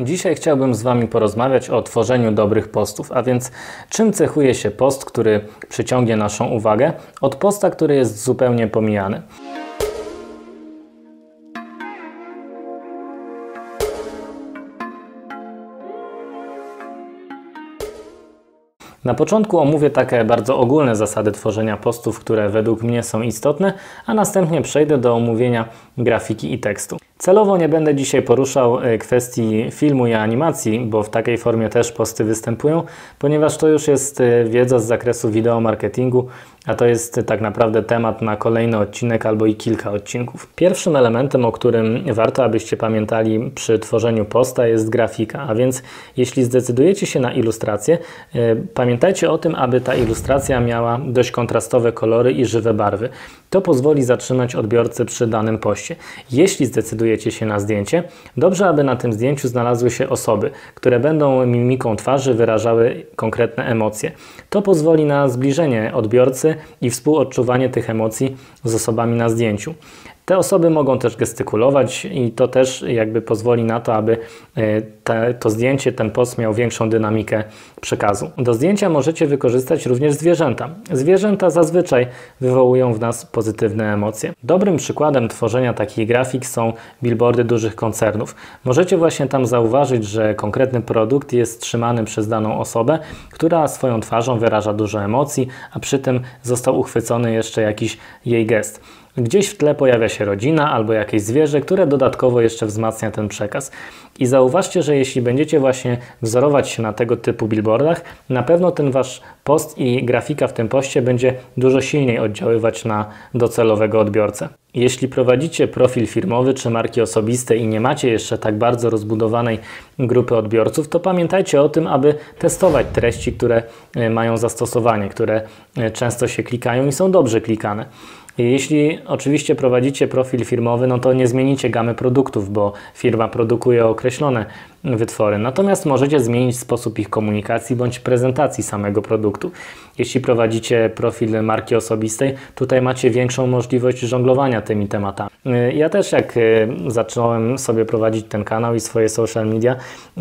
Dzisiaj chciałbym z Wami porozmawiać o tworzeniu dobrych postów, a więc czym cechuje się post, który przyciągnie naszą uwagę, od posta, który jest zupełnie pomijany. Na początku omówię takie bardzo ogólne zasady tworzenia postów, które według mnie są istotne, a następnie przejdę do omówienia grafiki i tekstu. Celowo nie będę dzisiaj poruszał e, kwestii filmu i animacji, bo w takiej formie też posty występują, ponieważ to już jest e, wiedza z zakresu wideo marketingu, a to jest tak naprawdę temat na kolejny odcinek albo i kilka odcinków. Pierwszym elementem, o którym warto, abyście pamiętali przy tworzeniu posta, jest grafika. A więc, jeśli zdecydujecie się na ilustrację, e, pamiętajcie o tym, aby ta ilustracja miała dość kontrastowe kolory i żywe barwy. To pozwoli zatrzymać odbiorcę przy danym poście. Jeśli zdecydujecie się na zdjęcie, dobrze, aby na tym zdjęciu znalazły się osoby, które będą mimiką twarzy wyrażały konkretne emocje. To pozwoli na zbliżenie odbiorcy i współodczuwanie tych emocji z osobami na zdjęciu. Te osoby mogą też gestykulować i to też jakby pozwoli na to, aby e, te, to zdjęcie, ten post miał większą dynamikę przekazu. Do zdjęcia możecie wykorzystać również zwierzęta. Zwierzęta zazwyczaj wywołują w nas pozytywne emocje. Dobrym przykładem tworzenia takich grafik są billboardy dużych koncernów. Możecie właśnie tam zauważyć, że konkretny produkt jest trzymany przez daną osobę, która swoją twarzą wyraża dużo emocji, a przy tym został uchwycony jeszcze jakiś jej gest. Gdzieś w tle pojawia się rodzina albo jakieś zwierzę, które dodatkowo jeszcze wzmacnia ten przekaz. I zauważcie, że jeśli będziecie właśnie wzorować się na tego typu billboardach, na pewno ten wasz post i grafika w tym poście będzie dużo silniej oddziaływać na docelowego odbiorcę. Jeśli prowadzicie profil firmowy czy marki osobiste i nie macie jeszcze tak bardzo rozbudowanej grupy odbiorców, to pamiętajcie o tym, aby testować treści, które e, mają zastosowanie, które e, często się klikają i są dobrze klikane. Jeśli oczywiście prowadzicie profil firmowy, no to nie zmienicie gamy produktów, bo firma produkuje określone wytwory. Natomiast możecie zmienić sposób ich komunikacji bądź prezentacji samego produktu. Jeśli prowadzicie profil marki osobistej, tutaj macie większą możliwość żonglowania tymi tematami. Ja też jak y, zacząłem sobie prowadzić ten kanał i swoje social media,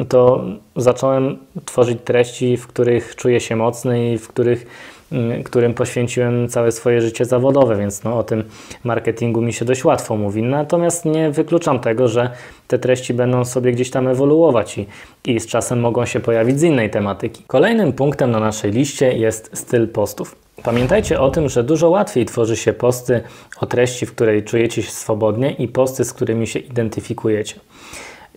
to zacząłem tworzyć treści, w których czuję się mocny i w których Y, którym poświęciłem całe swoje życie zawodowe, więc no, o tym marketingu mi się dość łatwo mówi. Natomiast nie wykluczam tego, że te treści będą sobie gdzieś tam ewoluować i, i z czasem mogą się pojawić z innej tematyki. Kolejnym punktem na naszej liście jest styl postów. Pamiętajcie o tym, że dużo łatwiej tworzy się posty o treści, w której czujecie się swobodnie i posty, z którymi się identyfikujecie.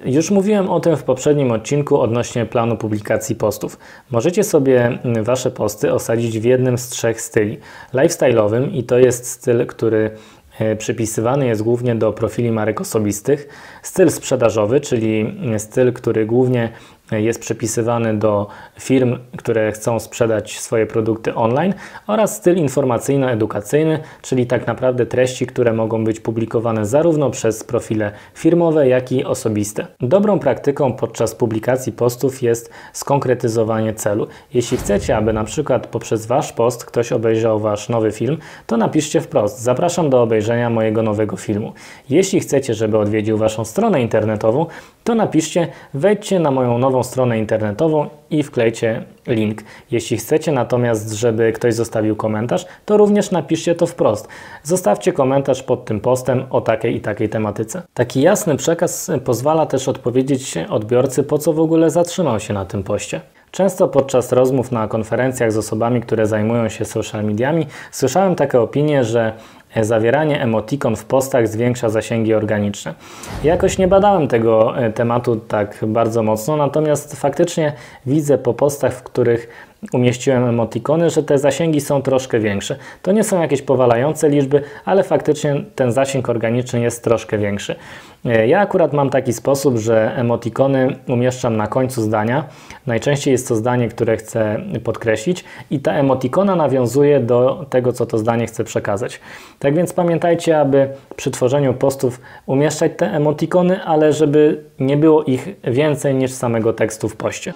Już mówiłem o tym w poprzednim odcinku odnośnie planu publikacji postów. Możecie sobie Wasze posty osadzić w jednym z trzech styli. Lifestyle'owym i to jest styl, który e, przypisywany jest głównie do profili marek osobistych. Styl sprzedażowy, czyli styl, który głównie jest przypisywany do firm, które chcą sprzedać swoje produkty online oraz styl informacyjno-edukacyjny, czyli tak naprawdę treści, które mogą być publikowane zarówno przez profile firmowe, jak i osobiste. Dobrą praktyką podczas publikacji postów jest skonkretyzowanie celu. Jeśli chcecie, aby na przykład poprzez Wasz post ktoś obejrzał Wasz nowy film, to napiszcie wprost: Zapraszam do obejrzenia mojego nowego filmu. Jeśli chcecie, żeby odwiedził Waszą stronę internetową, to napiszcie: Wejdźcie na moją nową stronę internetową i wklejcie link. Jeśli chcecie natomiast, żeby ktoś zostawił komentarz, to również napiszcie to wprost. Zostawcie komentarz pod tym postem o takiej i takiej tematyce. Taki jasny przekaz pozwala też odpowiedzieć odbiorcy, po co w ogóle zatrzymał się na tym poście. Często podczas rozmów na konferencjach z osobami, które zajmują się social mediami, słyszałem takie opinie, że zawieranie emotikon w postach zwiększa zasięgi organiczne. Jakoś nie badałem tego e, tematu tak bardzo mocno, natomiast faktycznie widzę po postach, w których umieściłem emotikony, że te zasięgi są troszkę większe. To nie są jakieś powalające liczby, ale faktycznie ten zasięg organiczny jest troszkę większy. E, ja akurat mam taki sposób, że emotikony umieszczam na końcu zdania. Najczęściej jest to zdanie, które chcę podkreślić i ta emotikona nawiązuje do tego, co to zdanie chce przekazać. Tak więc pamiętajcie, aby przy tworzeniu postów umieszczać te emotikony, ale żeby nie było ich więcej niż samego tekstu w poście.